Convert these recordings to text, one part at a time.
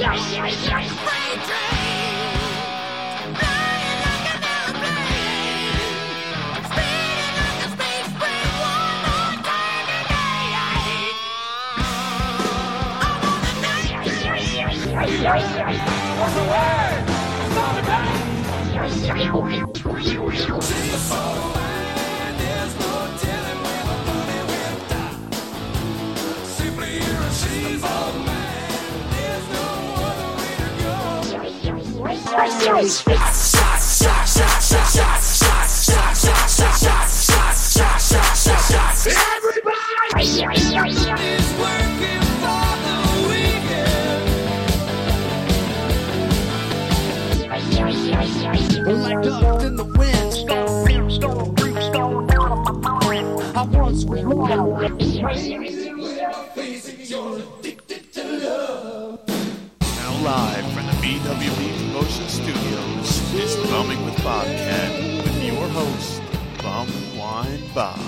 Like live from the BWB Bobcat with your host, Bum Wine Bob.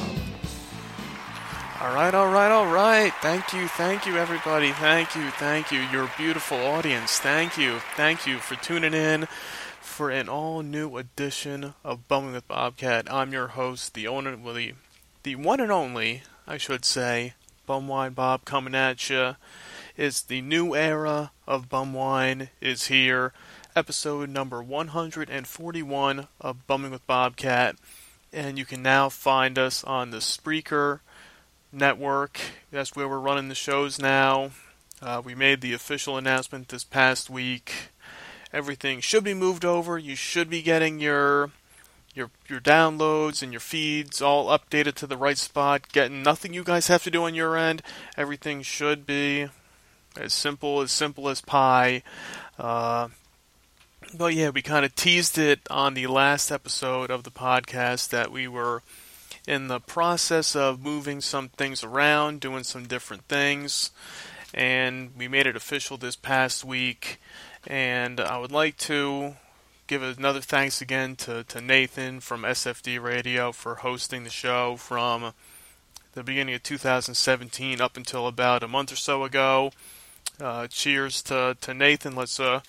Alright, alright, alright. Thank you, thank you everybody. Thank you, thank you. Your beautiful audience. Thank you, thank you for tuning in for an all new edition of Bumming with Bobcat. I'm your host, the owner, well, the, the one and only, I should say, Bumwine Bob coming at you. It's the new era of Bumwine is here. Episode number 141 of Bumming with Bobcat. And you can now find us on the Spreaker network. That's where we're running the shows now. Uh, we made the official announcement this past week. Everything should be moved over. You should be getting your your your downloads and your feeds all updated to the right spot. Getting nothing you guys have to do on your end. Everything should be as simple as simple as pie. Uh, but yeah, we kind of teased it on the last episode of the podcast that we were in the process of moving some things around, doing some different things, and we made it official this past week. And I would like to give another thanks again to, to Nathan from SFD Radio for hosting the show from the beginning of 2017 up until about a month or so ago. Uh, cheers to, to Nathan. Let's uh,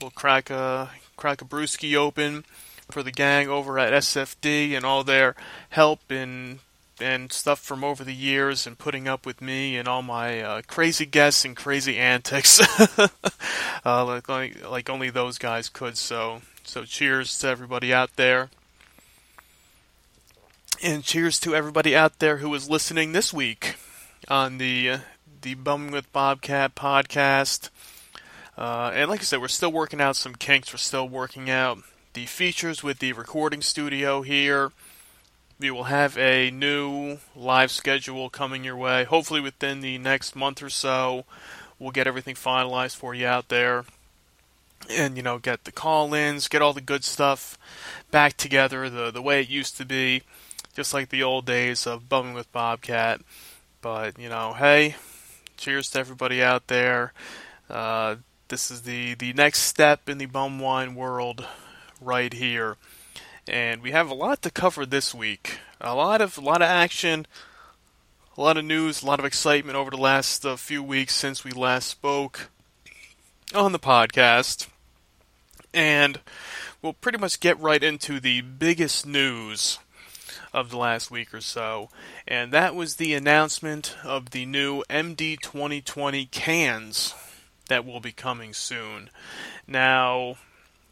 we'll crack a crack a brewski open for the gang over at SFD and all their help in and stuff from over the years and putting up with me and all my uh, crazy guests and crazy antics, uh, like, like like only those guys could. So so cheers to everybody out there, and cheers to everybody out there who is listening this week on the the Bumming with Bobcat podcast. Uh, and like I said, we're still working out some kinks. We're still working out the features with the recording studio here. We will have a new live schedule coming your way. Hopefully, within the next month or so, we'll get everything finalized for you out there. And, you know, get the call ins, get all the good stuff back together the, the way it used to be, just like the old days of Bumming with Bobcat. But, you know, hey, cheers to everybody out there. Uh, this is the, the next step in the bum wine world right here. And we have a lot to cover this week. A lot of a lot of action, a lot of news, a lot of excitement over the last uh, few weeks since we last spoke on the podcast, and we'll pretty much get right into the biggest news of the last week or so, and that was the announcement of the new MD 2020 cans that will be coming soon. Now,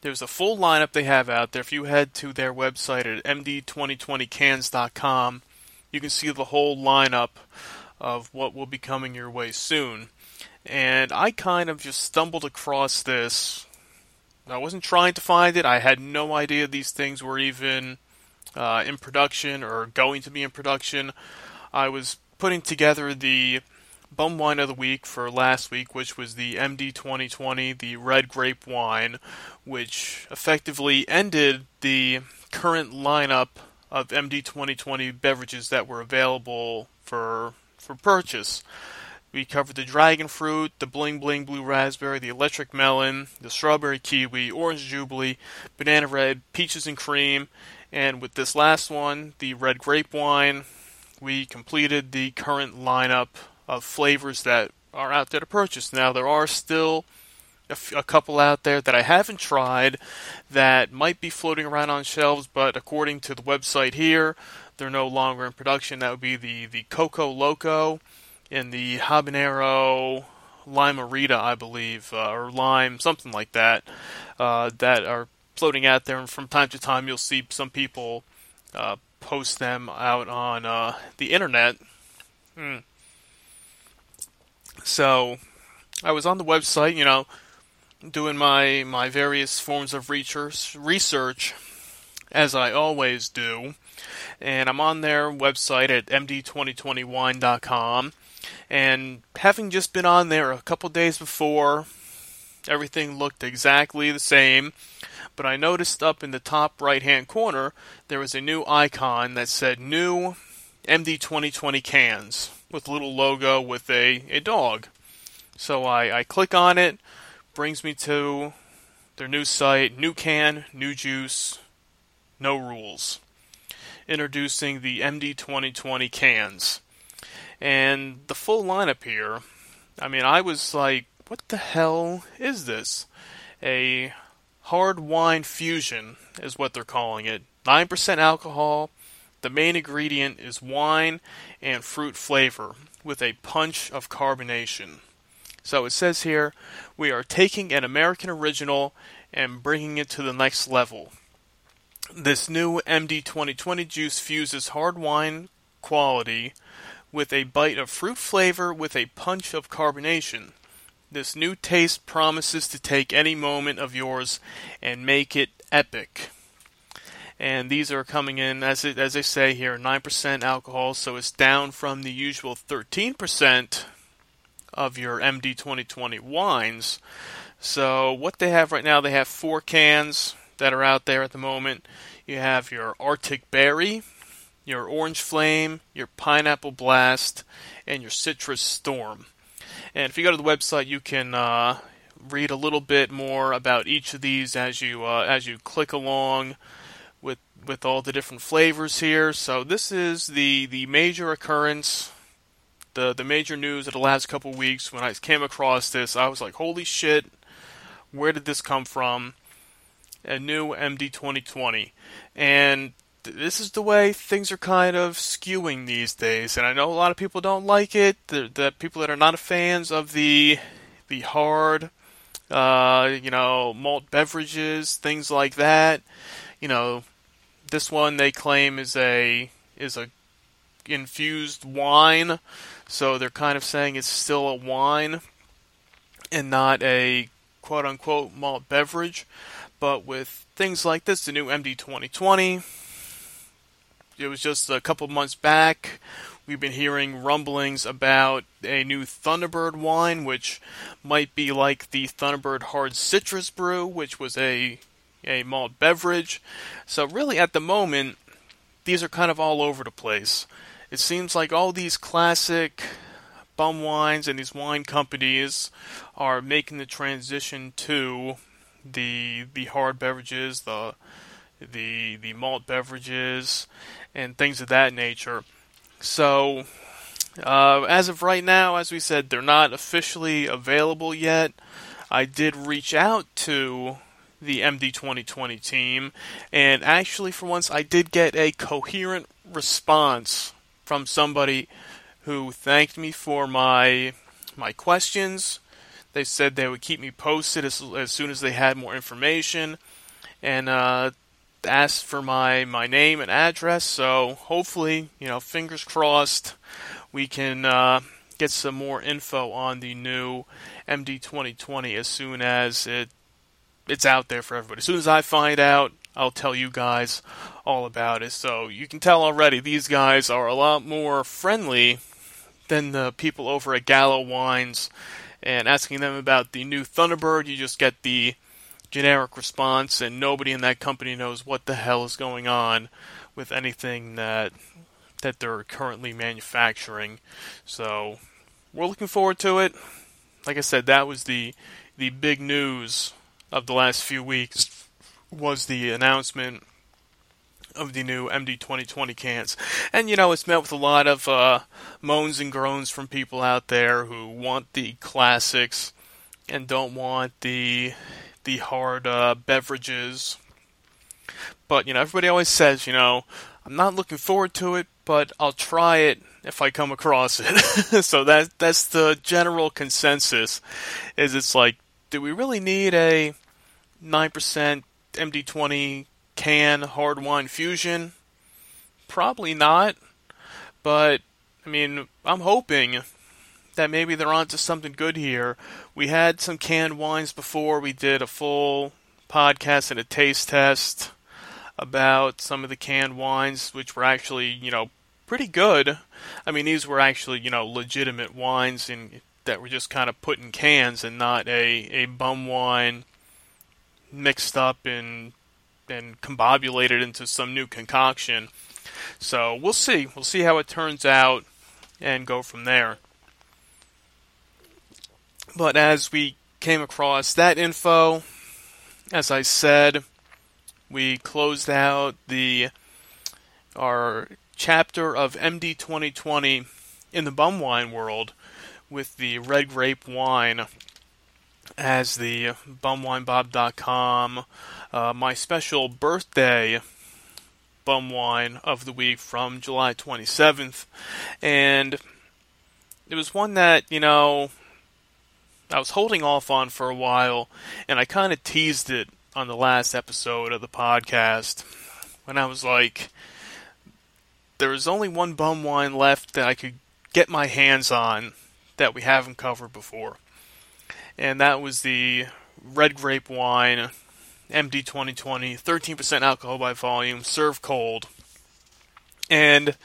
there's a full lineup they have out there. If you head to their website at md2020cans.com, you can see the whole lineup of what will be coming your way soon. And I kind of just stumbled across this. I wasn't trying to find it. I had no idea these things were even uh, in production or going to be in production. I was putting together the bum wine of the week for last week, which was the MD 2020, the red grape wine, which effectively ended the current lineup of MD 2020 beverages that were available for for purchase. We covered the dragon fruit, the bling bling blue raspberry, the electric melon, the strawberry kiwi, orange jubilee, banana red, peaches and cream, and with this last one, the red grape wine, we completed the current lineup of flavors that are out there to purchase. Now, there are still a, f- a couple out there that I haven't tried that might be floating around on shelves, but according to the website here, they're no longer in production. That would be the, the Coco Loco and the Habanero Limerita, I believe, uh, or Lime, something like that, uh, that are floating out there. And from time to time, you'll see some people uh, post them out on uh, the internet. Hmm. So I was on the website, you know, doing my my various forms of research, research as I always do. And I'm on their website at md2020wine.com. And having just been on there a couple days before, everything looked exactly the same. But I noticed up in the top right hand corner there was a new icon that said new MD2020 cans with little logo with a, a dog. So I, I click on it, brings me to their new site, new can, new juice, no rules. Introducing the MD 2020 cans. And the full lineup here, I mean, I was like, what the hell is this? A hard wine fusion is what they're calling it. 9% alcohol. The main ingredient is wine and fruit flavor with a punch of carbonation. So it says here, we are taking an American original and bringing it to the next level. This new MD 2020 juice fuses hard wine quality with a bite of fruit flavor with a punch of carbonation. This new taste promises to take any moment of yours and make it epic. And these are coming in, as, it, as they say here, 9% alcohol, so it's down from the usual 13% of your MD 2020 wines. So, what they have right now, they have four cans that are out there at the moment. You have your Arctic Berry, your Orange Flame, your Pineapple Blast, and your Citrus Storm. And if you go to the website, you can uh, read a little bit more about each of these as you uh, as you click along with all the different flavors here. So this is the the major occurrence the the major news of the last couple weeks when I came across this, I was like, "Holy shit! Where did this come from?" A new MD 2020, and this is the way things are kind of skewing these days. And I know a lot of people don't like it. The, the people that are not fans of the the hard, uh, you know, malt beverages, things like that. You know, this one they claim is a is a infused wine. So they're kind of saying it's still a wine and not a quote unquote malt beverage. But with things like this, the new MD 2020, it was just a couple months back. We've been hearing rumblings about a new Thunderbird wine, which might be like the Thunderbird Hard Citrus Brew, which was a a malt beverage. So really, at the moment, these are kind of all over the place it seems like all these classic bum wines and these wine companies are making the transition to the the hard beverages, the the the malt beverages, and things of that nature. So, uh, as of right now, as we said, they're not officially available yet. I did reach out to the MD 2020 team, and actually, for once, I did get a coherent response from somebody who thanked me for my my questions. They said they would keep me posted as, as soon as they had more information, and uh, asked for my my name and address. So hopefully, you know, fingers crossed, we can uh, get some more info on the new MD 2020 as soon as it it's out there for everybody. As soon as I find out, I'll tell you guys all about it. So you can tell already these guys are a lot more friendly than the people over at Gallo Wines. And asking them about the new Thunderbird, you just get the generic response, and nobody in that company knows what the hell is going on with anything that that they're currently manufacturing. So we're looking forward to it. Like I said, that was the the big news of the last few weeks was the announcement of the new MD 2020 cans. And, you know, it's met with a lot of uh, moans and groans from people out there who want the classics and don't want the the hard uh, beverages. But you know, everybody always says, you know, I'm not looking forward to it, but I'll try it if I come across it. so that that's the general consensus. Is it's like, do we really need a nine percent MD20 can hard wine fusion? Probably not. But I mean, I'm hoping that maybe they're onto something good here. We had some canned wines before. We did a full podcast and a taste test about some of the canned wines, which were actually, you know, pretty good. I mean, these were actually, you know, legitimate wines and that were just kind of put in cans and not a, a bum wine mixed up and and combobulated into some new concoction. So we'll see. We'll see how it turns out and go from there. But as we came across that info, as I said, we closed out the our chapter of MD 2020 in the bum wine world with the red grape wine as the bumwinebob.com uh, my special birthday bum wine of the week from July 27th and it was one that you know I was holding off on for a while, and I kind of teased it on the last episode of the podcast when I was like, there is only one bum wine left that I could get my hands on that we haven't covered before. And that was the red grape wine, MD 2020, 13% alcohol by volume, served cold. And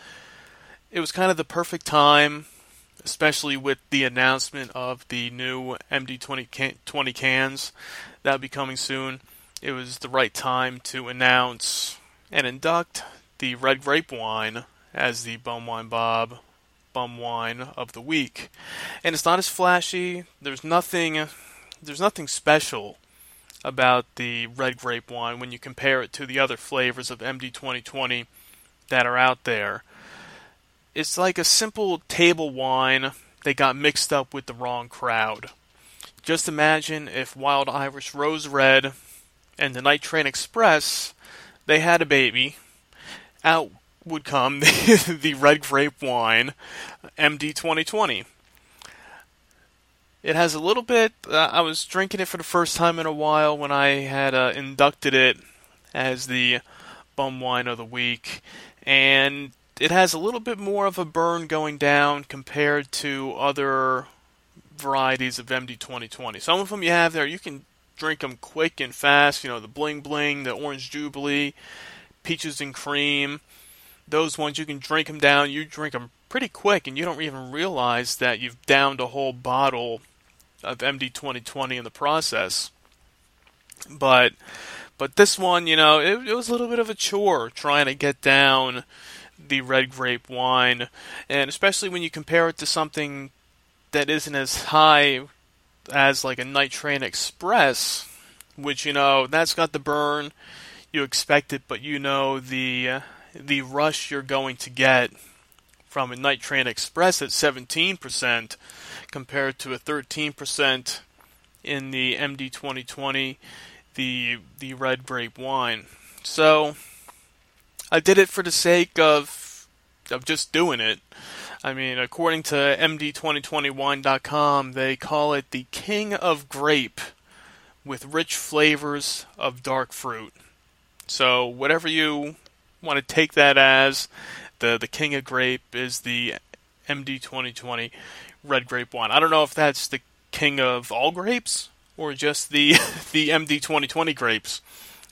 it was kind of the perfect time especially with the announcement of the new MD20 can- 20 cans that will be coming soon. It was the right time to announce and induct the red grape wine as the Bum Wine Bob bum wine of the week. And it's not as flashy. There's nothing there's nothing special about the red grape wine when you compare it to the other flavors of MD 2020 that are out there it's like a simple table wine they got mixed up with the wrong crowd. Just imagine if Wild Irish Rose Red and the Night Train Express they had a baby. Out would come the, the red grape wine MD 2020. It has a little bit. Uh, I was drinking it for the first time in a while when I had uh, inducted it as the bum wine of the week, and it has a little bit more of a burn going down compared to other varieties of MD 2020. Some of them you have there, you can drink them quick and fast. You know, the Bling Bling, the Orange Jubilee, Peaches and Cream. Those ones you can drink them down. You drink them pretty quick, and you don't even realize that you've downed a whole bottle of MD 2020 in the process. But but this one, you know, it, it was a little bit of a chore trying to get down the red grape wine, and especially when you compare it to something that isn't as high as like a Night Train Express, which you know that's got the burn, you expect it, but you know the uh, the rush you're going to get from a Night Train Express at 17% compared to a 13% in the MD 2020, the the red grape wine. So I did it for the sake of of just doing it. I mean, according to MD2020wine.com, they call it the King of Grape with rich flavors of dark fruit. So, whatever you want to take that as, the the King of Grape is the MD2020 red grape wine. I don't know if that's the king of all grapes or just the the MD2020 grapes.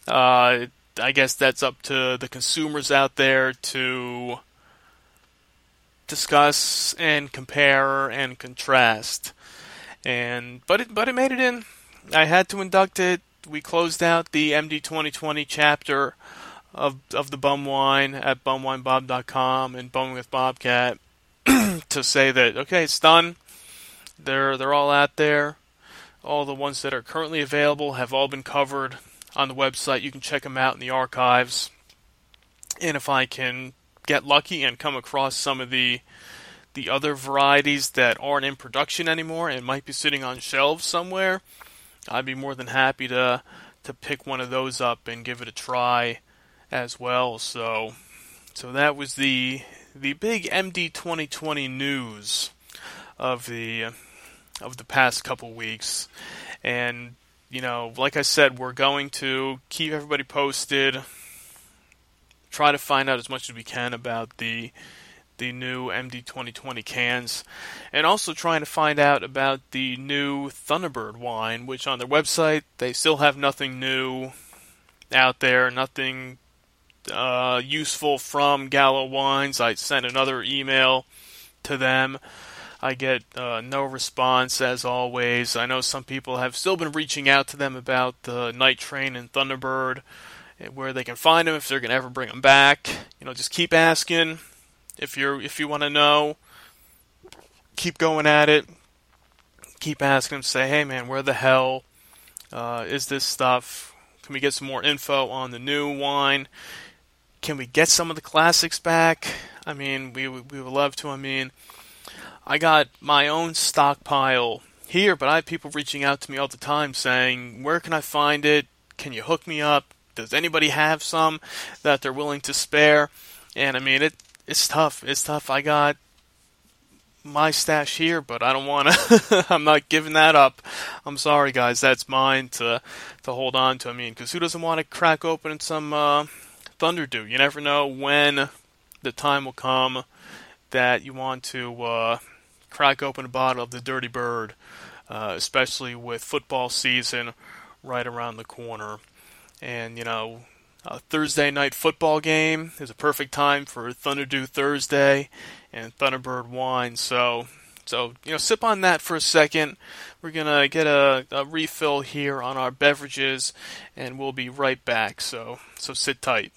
Uh, I guess that's up to the consumers out there to discuss and compare and contrast. And but it but it made it in. I had to induct it. We closed out the MD 2020 chapter of of the bum wine at bumwinebob.com and bumming with Bobcat to say that okay, it's done. They're they're all out there. All the ones that are currently available have all been covered on the website. You can check them out in the archives. And if I can get lucky and come across some of the the other varieties that aren't in production anymore and might be sitting on shelves somewhere, I'd be more than happy to to pick one of those up and give it a try as well. So so that was the the big MD 2020 news of the of the past couple weeks. And you know, like I said, we're going to keep everybody posted. Try to find out as much as we can about the the new MD 2020 cans, and also trying to find out about the new Thunderbird wine, which on their website they still have nothing new out there, nothing uh, useful from Gallo Wines. I sent another email to them. I get uh, no response as always. I know some people have still been reaching out to them about the Night Train and Thunderbird, where they can find them if they're gonna ever bring them back. You know, just keep asking if you're if you want to know. Keep going at it. Keep asking them. Say, hey man, where the hell uh, is this stuff? Can we get some more info on the new wine? Can we get some of the classics back? I mean, we we would love to. I mean, I got my own stockpile here, but I have people reaching out to me all the time saying, "Where can I find it? Can you hook me up? Does anybody have some that they're willing to spare?" And I mean, it it's tough. It's tough. I got my stash here, but I don't want to. I'm not giving that up. I'm sorry, guys. That's mine to to hold on to. I mean, because who doesn't want to crack open some uh, Thunderdew? You never know when the time will come that you want to uh, crack open a bottle of the Dirty Bird, uh, especially with football season right around the corner. And you know, a Thursday night football game is a perfect time for Thunderdew Thursday and Thunderbird wine. So, so you know, sip on that for a second. We're gonna get a, a refill here on our beverages, and we'll be right back. So, so sit tight.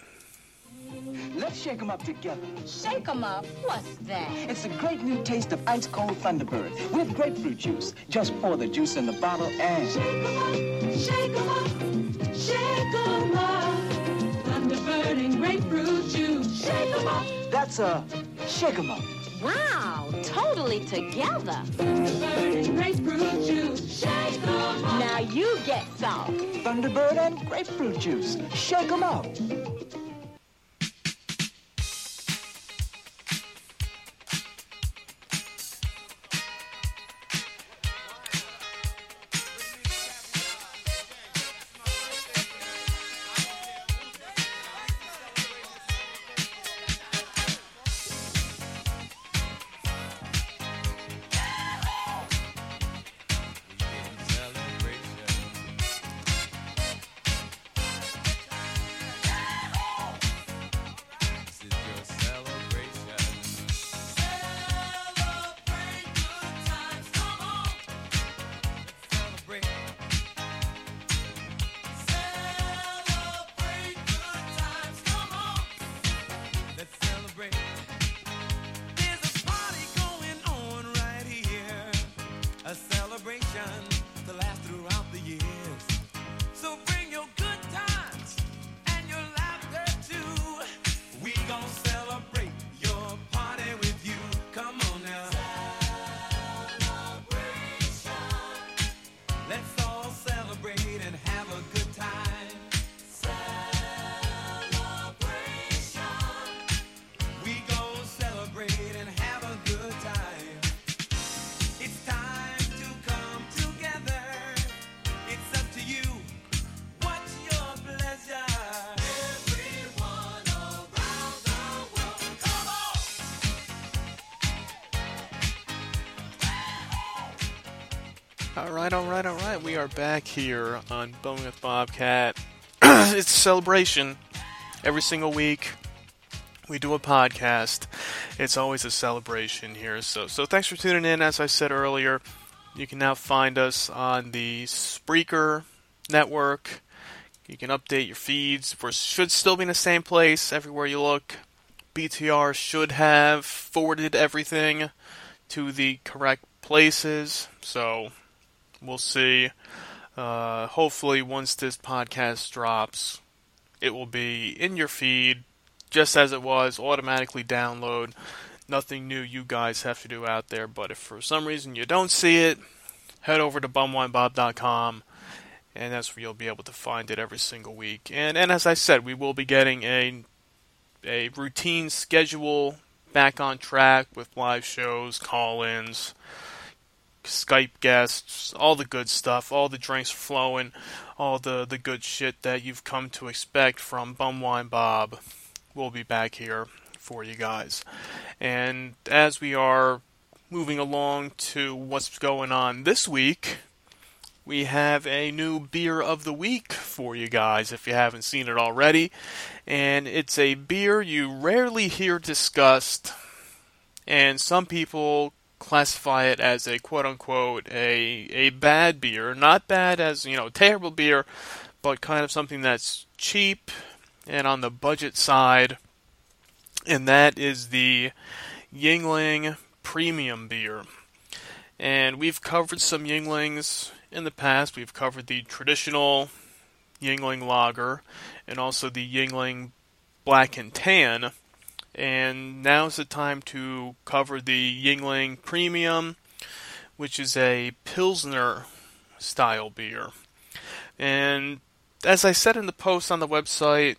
Let's shake 'em up together. Shake 'em up. What's that? It's a great new taste of ice cold Thunderbird with grapefruit juice. Just pour the juice in the bottle and Shake 'em up, shake 'em up. Shake 'em up. Thunderbird and grapefruit juice. Shake 'em up, that's a shake 'em up. Wow, totally together. Thunderbird and grapefruit juice. Shake 'em up. Now you get some. Thunderbird and grapefruit juice. Shake 'em up. All right, all right, all right. We are back here on Bumming with Bobcat. it's a celebration. Every single week, we do a podcast. It's always a celebration here. So, so thanks for tuning in. As I said earlier, you can now find us on the Spreaker network. You can update your feeds. We should still be in the same place everywhere you look. BTR should have forwarded everything to the correct places. So we'll see. Uh, hopefully, once this podcast drops, it will be in your feed just as it was, automatically download. nothing new you guys have to do out there. But if for some reason you don't see it, head over to bumwinebob.com and that's where you'll be able to find it every single week. And and as I said, we will be getting a a routine schedule back on track with live shows, call-ins, Skype guests, all the good stuff, all the drinks flowing, all the the good shit that you've come to expect from Bumwine Bob. We'll be back here for you guys. And as we are moving along to what's going on this week, we have a new beer of the week for you guys if you haven't seen it already. And it's a beer you rarely hear discussed, and some people classify it as a quote unquote a a bad beer. Not bad as, you know, terrible beer, but kind of something that's cheap and on the budget side. And that is the Yuengling Premium Beer. And we've covered some Yuenglings in the past. We've covered the traditional Yuengling Lager and also the Yuengling Black and Tan. And now's the time to cover the Yuengling Premium, which is a Pilsner style beer. And as I said in the post on the website,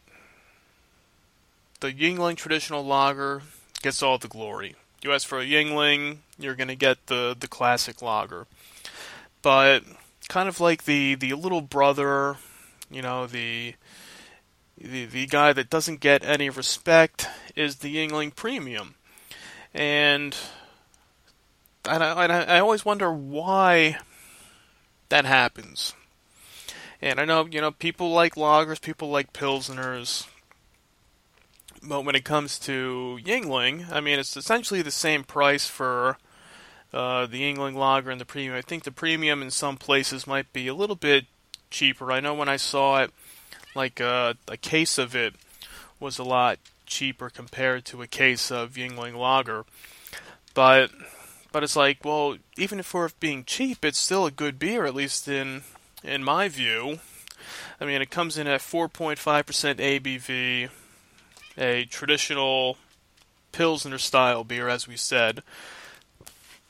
the Yuengling traditional lager gets all the glory. You ask for a Yuengling, you're going to get the, the classic lager. But kind of like the, the little brother, you know, the, the the guy that doesn't get any respect is the Yuengling Premium. And and I, and I, always wonder why that happens. And I know, you know, people like lagers, people like pilsners, but when it comes to Yuengling, I mean, it's essentially the same price for uh, the Yuengling Lager and the Premium. I think the Premium in some places might be a little bit cheaper. I know when I saw it, like uh, a case of it was a lot cheaper compared to a case of Yuengling Lager. But but it's like, well, even if we're being cheap, it's still a good beer, at least in in my view. I mean, it comes in at 4.5% ABV, a traditional Pilsner style beer, as we said.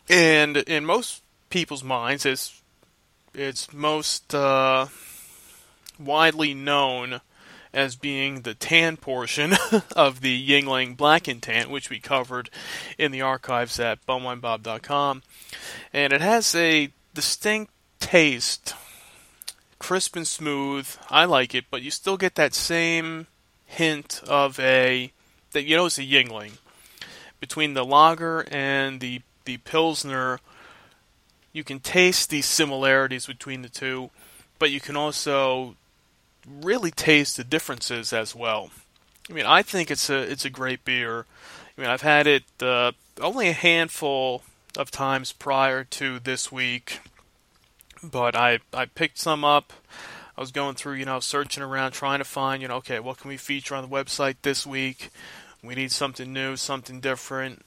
And in most people's minds, it's it's most uh, widely known as being the tan portion of the Yuengling Black and Tan, which we covered in the archives at bumwinebob.com. And it has a distinct taste, crisp and smooth. I like it, but you still get that same hint of a that you know it's a Yuengling between the lager and the the pilsner. You can taste these similarities between the two, but you can also really taste the differences as well. I mean, I think it's a it's a great beer. I mean, I've had it uh, only a handful of times prior to this week, but I I picked some up. I was going through, you know, searching around, trying to find, you know, okay, what can we feature on the website this week? We need something new, something different.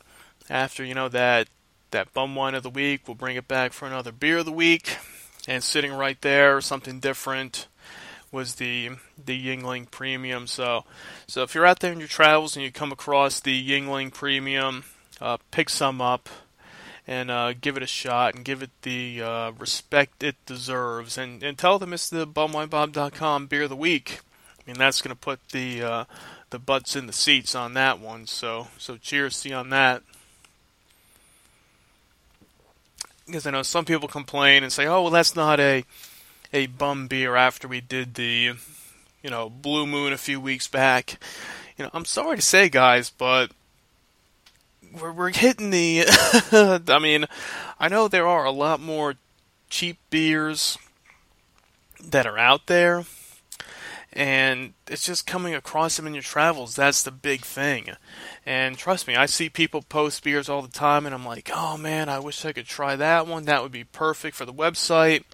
After, you know, that that bum wine of the week, we'll bring it back for another beer of the week. And sitting right there, something different was the the Yuengling Premium. So, so if you're out there in your travels and you come across the Yuengling Premium, uh, pick some up and uh, give it a shot and give it the uh, respect it deserves. And, and tell them it's the bumwinebob.com beer of the week. I mean, that's going to put the uh, the butts in the seats on that one. So so cheers to you on that. Because I know some people complain and say, "Oh, well, that's not a a bum beer." After we did the, you know, Blue Moon a few weeks back, you know, I'm sorry to say, guys, but we're we're hitting the. I mean, I know there are a lot more cheap beers that are out there, and it's just coming across them in your travels. That's the big thing. And trust me, I see people post beers all the time, and I'm like, oh man, I wish I could try that one. That would be perfect for the website.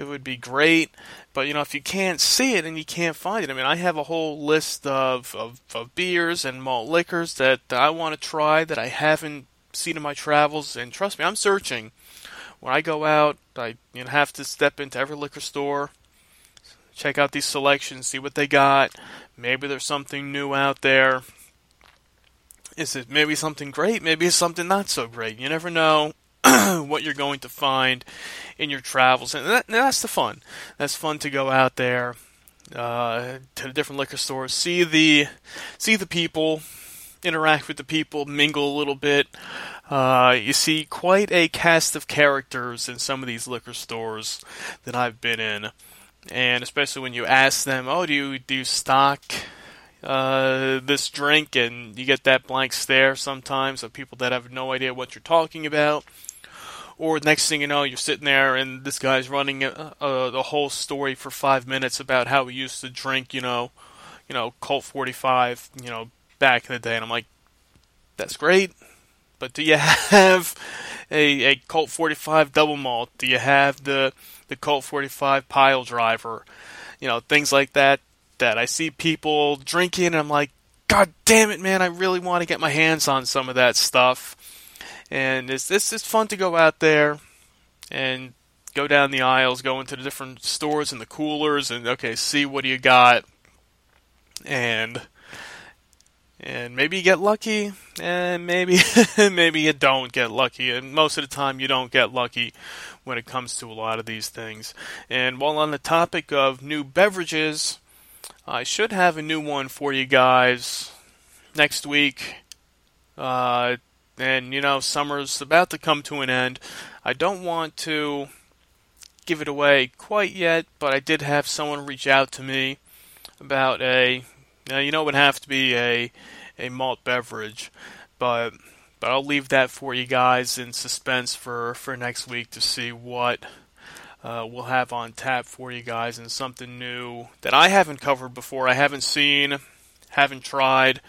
It would be great. But you know, if you can't see it and you can't find it, I mean, I have a whole list of, of, of beers and malt liquors that I want to try that I haven't seen in my travels. And trust me, I'm searching. When I go out, I you know, have to step into every liquor store, check out these selections, see what they got. Maybe there's something new out there. is it maybe something great? Maybe it's something not so great. You never know what you're going to find in your travels, and, that, that's the fun. That's fun to go out there uh, to the different liquor stores, see the see the people, interact with the people, mingle a little bit. Uh, you see quite a cast of characters in some of these liquor stores that I've been in, and especially when you ask them, "Oh, do you do you stock uh, this drink?" and you get that blank stare sometimes of people that have no idea what you're talking about. Or next thing you know, you're sitting there and this guy's running a, a, the whole story for five minutes about how he used to drink, you know, you know, Colt 45, you know, back in the day, and I'm like, that's great, but do you have a, a Colt 45 double malt? Do you have the the Colt 45 pile driver? You know, things like that. That I see people drinking, and I'm like, God damn it, man! I really want to get my hands on some of that stuff. And it's this is fun to go out there and go down the aisles, go into the different stores and the coolers, and okay, see what do you got, and and maybe you get lucky, and maybe maybe you don't get lucky, and most of the time you don't get lucky when it comes to a lot of these things. And while on the topic of new beverages, I should have a new one for you guys next week. Uh, and you know, summer's about to come to an end. I don't want to give it away quite yet, but I did have someone reach out to me about a now you know it would have to be a a malt beverage, but but I'll leave that for you guys in suspense for for next week to see what uh, we'll have on tap for you guys and something new that I haven't covered before. I haven't seen, haven't tried.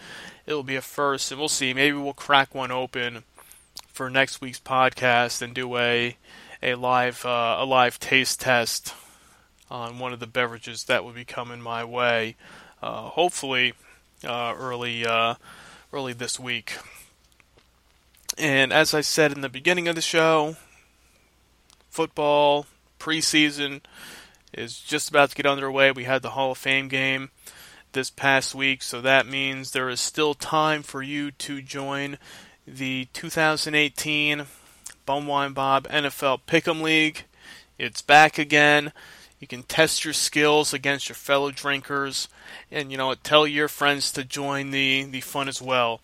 It'll be a first, and we'll see. Maybe we'll crack one open for next week's podcast and do a a live uh, a live taste test on one of the beverages that will be coming my way. Uh, hopefully, uh, early uh, early this week. And as I said in the beginning of the show, football preseason is just about to get underway. We had the Hall of Fame game this past week, so that means there is still time for you to join the 2018 Bumwine Bob NFL Pick'em League. It's back again. You can test your skills against your fellow drinkers, and you know tell your friends to join the the fun as well.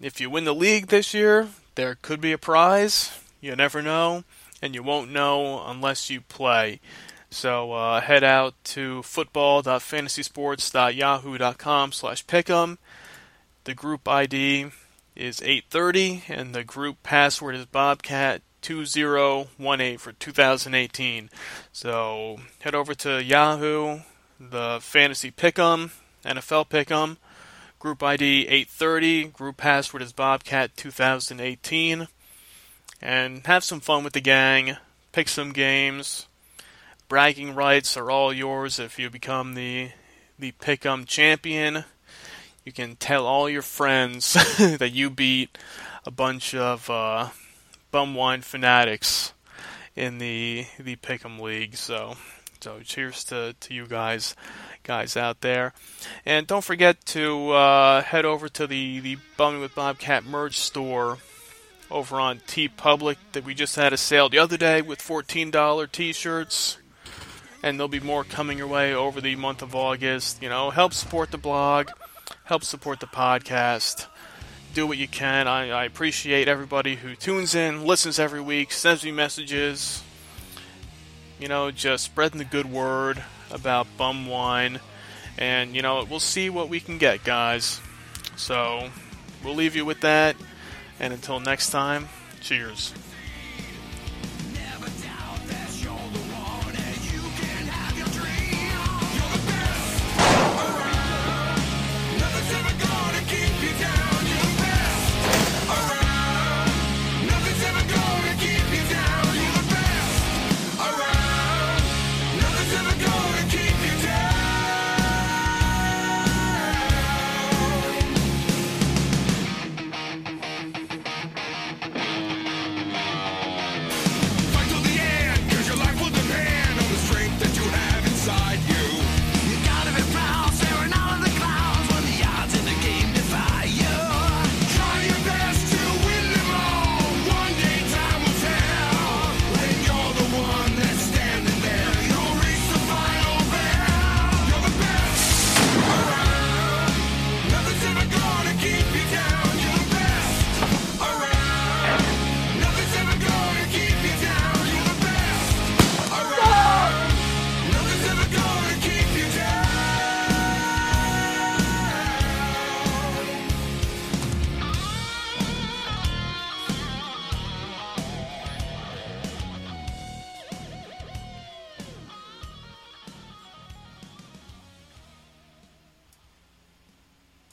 If you win the league this year, there could be a prize. You never know, and you won't know unless you play. So uh, head out to football.fantasysports.yahoo.com slash pick'em. The group ID is 830, and the group password is Bobcat 2018 for 2018. So head over to Yahoo, the Fantasy Pick'em, NFL Pick'em, group ID 830, group password is Bobcat 2018, and have some fun with the gang, pick some games. Bragging rights are all yours if you become the the Pick'em champion. You can tell all your friends that you beat a bunch of uh, bumwine fanatics in the the Pick'em League. So, so cheers to, to you guys, guys out there, and don't forget to uh, head over to the the Bumming with Bobcat merch store over on TeePublic that we just had a sale the other day with fourteen dollar T-shirts. And there'll be more coming your way over the month of August. You know, help support the blog, help support the podcast do what you can. I, I, appreciate everybody who tunes in, listens every week, sends me messages. You know, just spreading the good word about bum wine. And, you know, we'll see what we can get, guys. So, we'll leave you with that. And until next time, cheers.